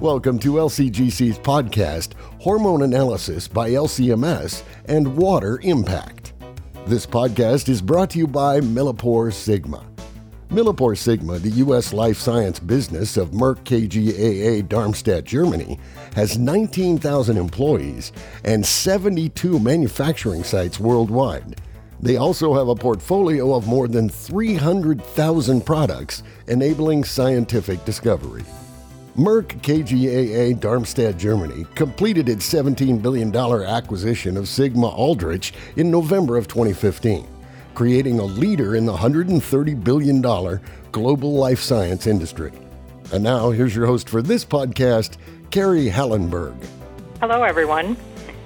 Welcome to LCGC's podcast, Hormone Analysis by LCMS and Water Impact. This podcast is brought to you by Millipore Sigma. Millipore Sigma, the U.S. life science business of Merck KGaA Darmstadt, Germany, has 19,000 employees and 72 manufacturing sites worldwide. They also have a portfolio of more than 300,000 products enabling scientific discovery. Merck KGaA Darmstadt, Germany completed its $17 billion acquisition of Sigma Aldrich in November of 2015, creating a leader in the $130 billion global life science industry. And now, here's your host for this podcast, Carrie Hollenberg. Hello, everyone.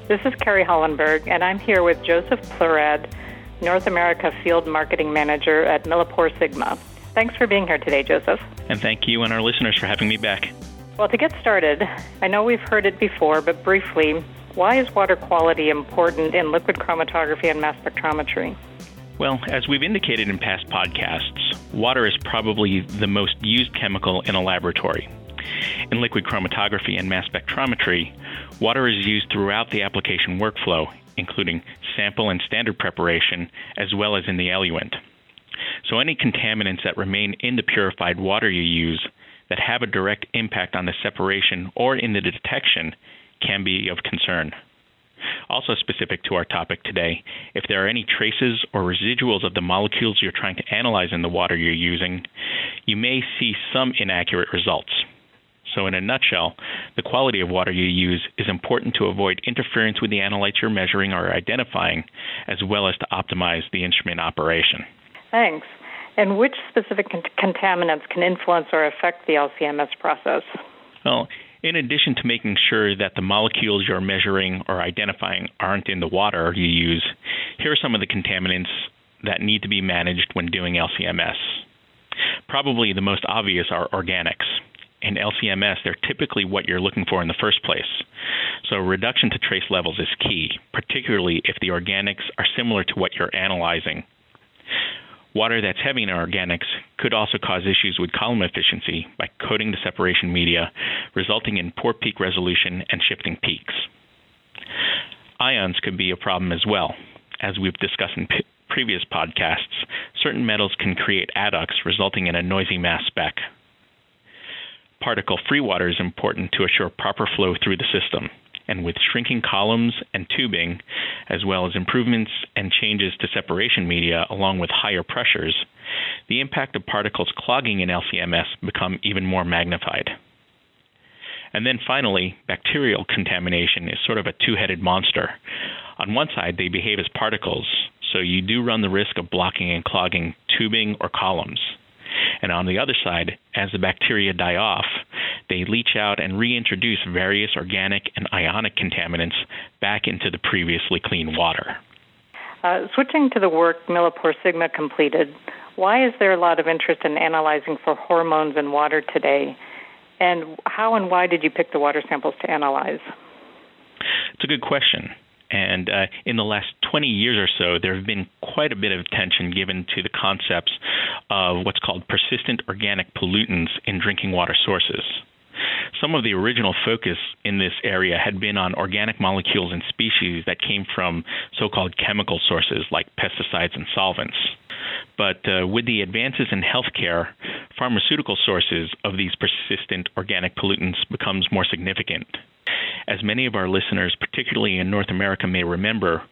This is Carrie Hollenberg, and I'm here with Joseph Plurad, North America Field Marketing Manager at Millipore Sigma. Thanks for being here today, Joseph. And thank you and our listeners for having me back. Well, to get started, I know we've heard it before, but briefly, why is water quality important in liquid chromatography and mass spectrometry? Well, as we've indicated in past podcasts, water is probably the most used chemical in a laboratory. In liquid chromatography and mass spectrometry, water is used throughout the application workflow, including sample and standard preparation, as well as in the eluent. So, any contaminants that remain in the purified water you use that have a direct impact on the separation or in the detection can be of concern. Also, specific to our topic today, if there are any traces or residuals of the molecules you're trying to analyze in the water you're using, you may see some inaccurate results. So, in a nutshell, the quality of water you use is important to avoid interference with the analytes you're measuring or identifying, as well as to optimize the instrument operation. Thanks. And which specific con- contaminants can influence or affect the LCMS process? Well, in addition to making sure that the molecules you're measuring or identifying aren't in the water you use, here are some of the contaminants that need to be managed when doing LCMS. Probably the most obvious are organics. In LCMS, they're typically what you're looking for in the first place. So, reduction to trace levels is key, particularly if the organics are similar to what you're analyzing. Water that's heavy in organics could also cause issues with column efficiency by coating the separation media, resulting in poor peak resolution and shifting peaks. Ions could be a problem as well. As we've discussed in p- previous podcasts, certain metals can create adducts, resulting in a noisy mass spec. Particle free water is important to assure proper flow through the system and with shrinking columns and tubing, as well as improvements and changes to separation media along with higher pressures, the impact of particles clogging in LCMS become even more magnified. And then finally, bacterial contamination is sort of a two headed monster. On one side, they behave as particles, so you do run the risk of blocking and clogging tubing or columns. And on the other side, as the bacteria die off, they leach out and reintroduce various organic and ionic contaminants back into the previously clean water. Uh, switching to the work Millipore Sigma completed, why is there a lot of interest in analyzing for hormones in water today? And how and why did you pick the water samples to analyze? It's a good question. And uh, in the last 20 years or so, there have been quite a bit of attention given to the concepts of what's called persistent organic pollutants in drinking water sources. Some of the original focus in this area had been on organic molecules and species that came from so called chemical sources like pesticides and solvents. But uh, with the advances in healthcare, pharmaceutical sources of these persistent organic pollutants becomes more significant. As many of our listeners, particularly in North America, may remember,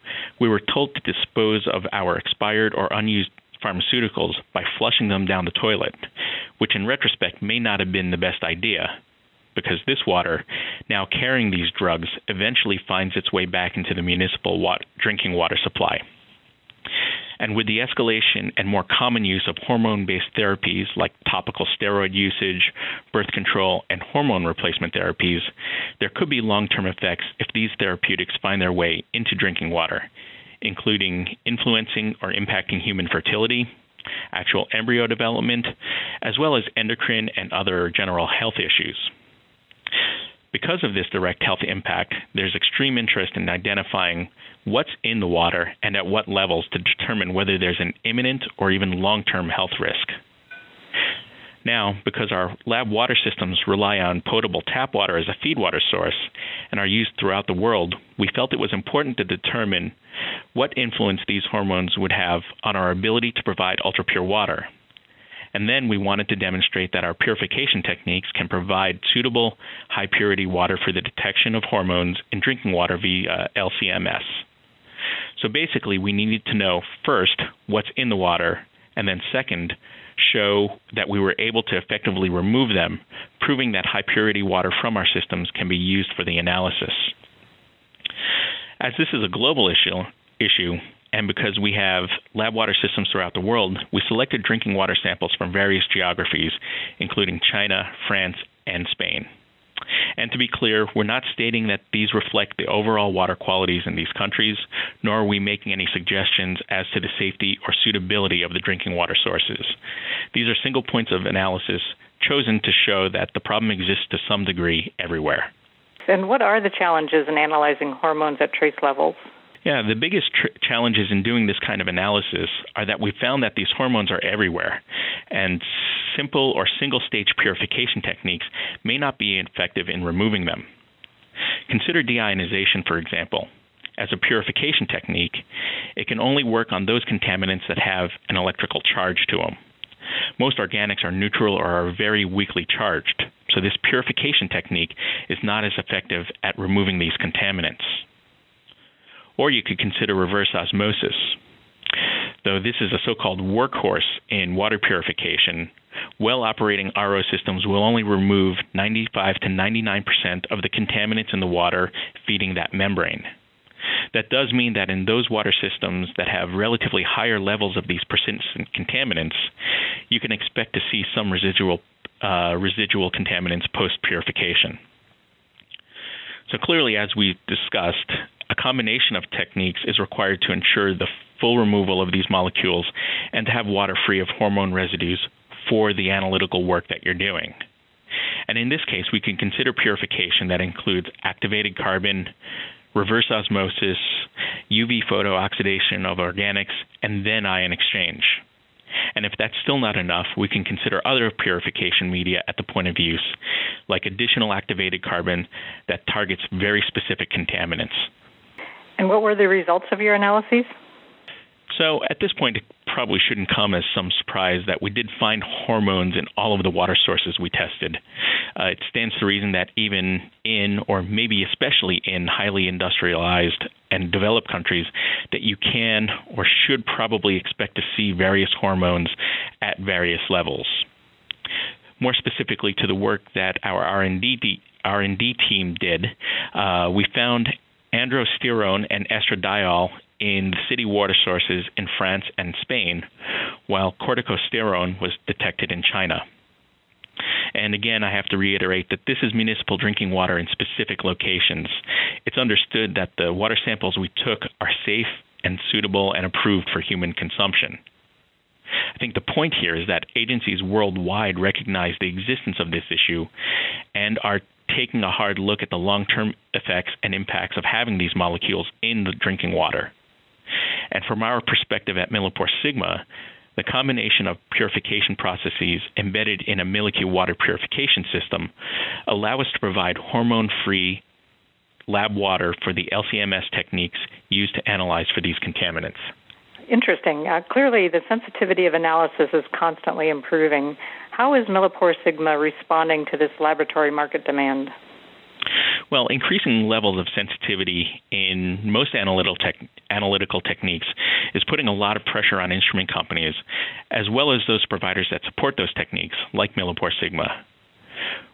we were told to dispose of our expired or unused pharmaceuticals by flushing them down the toilet, which in retrospect may not have been the best idea because this water, now carrying these drugs, eventually finds its way back into the municipal water, drinking water supply. And with the escalation and more common use of hormone based therapies like topical steroid usage, birth control, and hormone replacement therapies, there could be long term effects if these therapeutics find their way into drinking water, including influencing or impacting human fertility, actual embryo development, as well as endocrine and other general health issues. Because of this direct health impact, there's extreme interest in identifying what's in the water and at what levels to determine whether there's an imminent or even long term health risk. Now, because our lab water systems rely on potable tap water as a feed water source and are used throughout the world, we felt it was important to determine what influence these hormones would have on our ability to provide ultra pure water. And then we wanted to demonstrate that our purification techniques can provide suitable high purity water for the detection of hormones in drinking water via LCMS. So basically, we needed to know first what's in the water, and then second, show that we were able to effectively remove them, proving that high purity water from our systems can be used for the analysis. As this is a global issue, issue and because we have lab water systems throughout the world, we selected drinking water samples from various geographies, including China, France, and Spain. And to be clear, we're not stating that these reflect the overall water qualities in these countries, nor are we making any suggestions as to the safety or suitability of the drinking water sources. These are single points of analysis chosen to show that the problem exists to some degree everywhere. And what are the challenges in analyzing hormones at trace levels? Yeah, the biggest tr- challenges in doing this kind of analysis are that we found that these hormones are everywhere, and simple or single stage purification techniques may not be effective in removing them. Consider deionization, for example. As a purification technique, it can only work on those contaminants that have an electrical charge to them. Most organics are neutral or are very weakly charged, so this purification technique is not as effective at removing these contaminants. Or you could consider reverse osmosis. Though this is a so called workhorse in water purification, well operating RO systems will only remove 95 to 99% of the contaminants in the water feeding that membrane. That does mean that in those water systems that have relatively higher levels of these persistent contaminants, you can expect to see some residual uh, residual contaminants post purification. So clearly, as we discussed, combination of techniques is required to ensure the full removal of these molecules and to have water free of hormone residues for the analytical work that you're doing. And in this case, we can consider purification that includes activated carbon, reverse osmosis, UV photooxidation of organics, and then ion exchange. And if that's still not enough, we can consider other purification media at the point of use, like additional activated carbon that targets very specific contaminants. And what were the results of your analyses? So at this point, it probably shouldn't come as some surprise that we did find hormones in all of the water sources we tested. Uh, it stands to reason that even in, or maybe especially in, highly industrialized and developed countries, that you can or should probably expect to see various hormones at various levels. More specifically to the work that our R&D R&D team did, uh, we found androsterone and estradiol in the city water sources in France and Spain, while corticosterone was detected in China. And again, I have to reiterate that this is municipal drinking water in specific locations. It's understood that the water samples we took are safe and suitable and approved for human consumption. I think the point here is that agencies worldwide recognize the existence of this issue and are taking a hard look at the long term effects and impacts of having these molecules in the drinking water. And from our perspective at Millipore Sigma, the combination of purification processes embedded in a Milli-Q water purification system allow us to provide hormone-free lab water for the LCMS techniques used to analyze for these contaminants. Interesting. Uh, clearly, the sensitivity of analysis is constantly improving. How is Millipore Sigma responding to this laboratory market demand? Well, increasing levels of sensitivity in most analytical, analytical techniques is putting a lot of pressure on instrument companies, as well as those providers that support those techniques, like Millipore Sigma.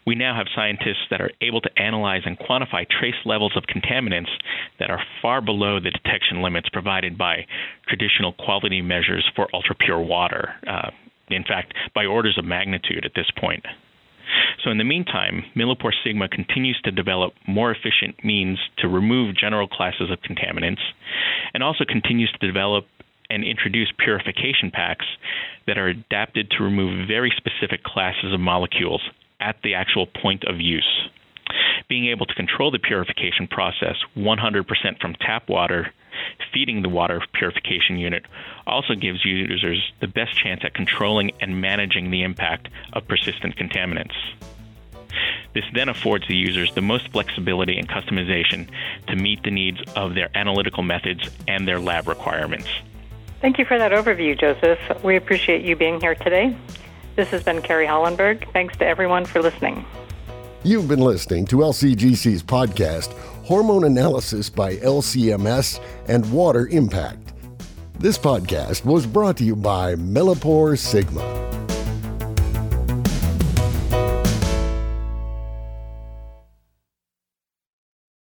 We now have scientists that are able to analyze and quantify trace levels of contaminants that are far below the detection limits provided by traditional quality measures for ultra pure water. Uh, in fact, by orders of magnitude at this point. So, in the meantime, Millipore Sigma continues to develop more efficient means to remove general classes of contaminants and also continues to develop and introduce purification packs that are adapted to remove very specific classes of molecules at the actual point of use. Being able to control the purification process 100% from tap water feeding the water purification unit also gives users the best chance at controlling and managing the impact of persistent contaminants. This then affords the users the most flexibility and customization to meet the needs of their analytical methods and their lab requirements. Thank you for that overview, Joseph. We appreciate you being here today. This has been Carrie Hollenberg. Thanks to everyone for listening. You've been listening to LCGC's podcast, Hormone Analysis by LCMS and Water Impact. This podcast was brought to you by Millipore Sigma.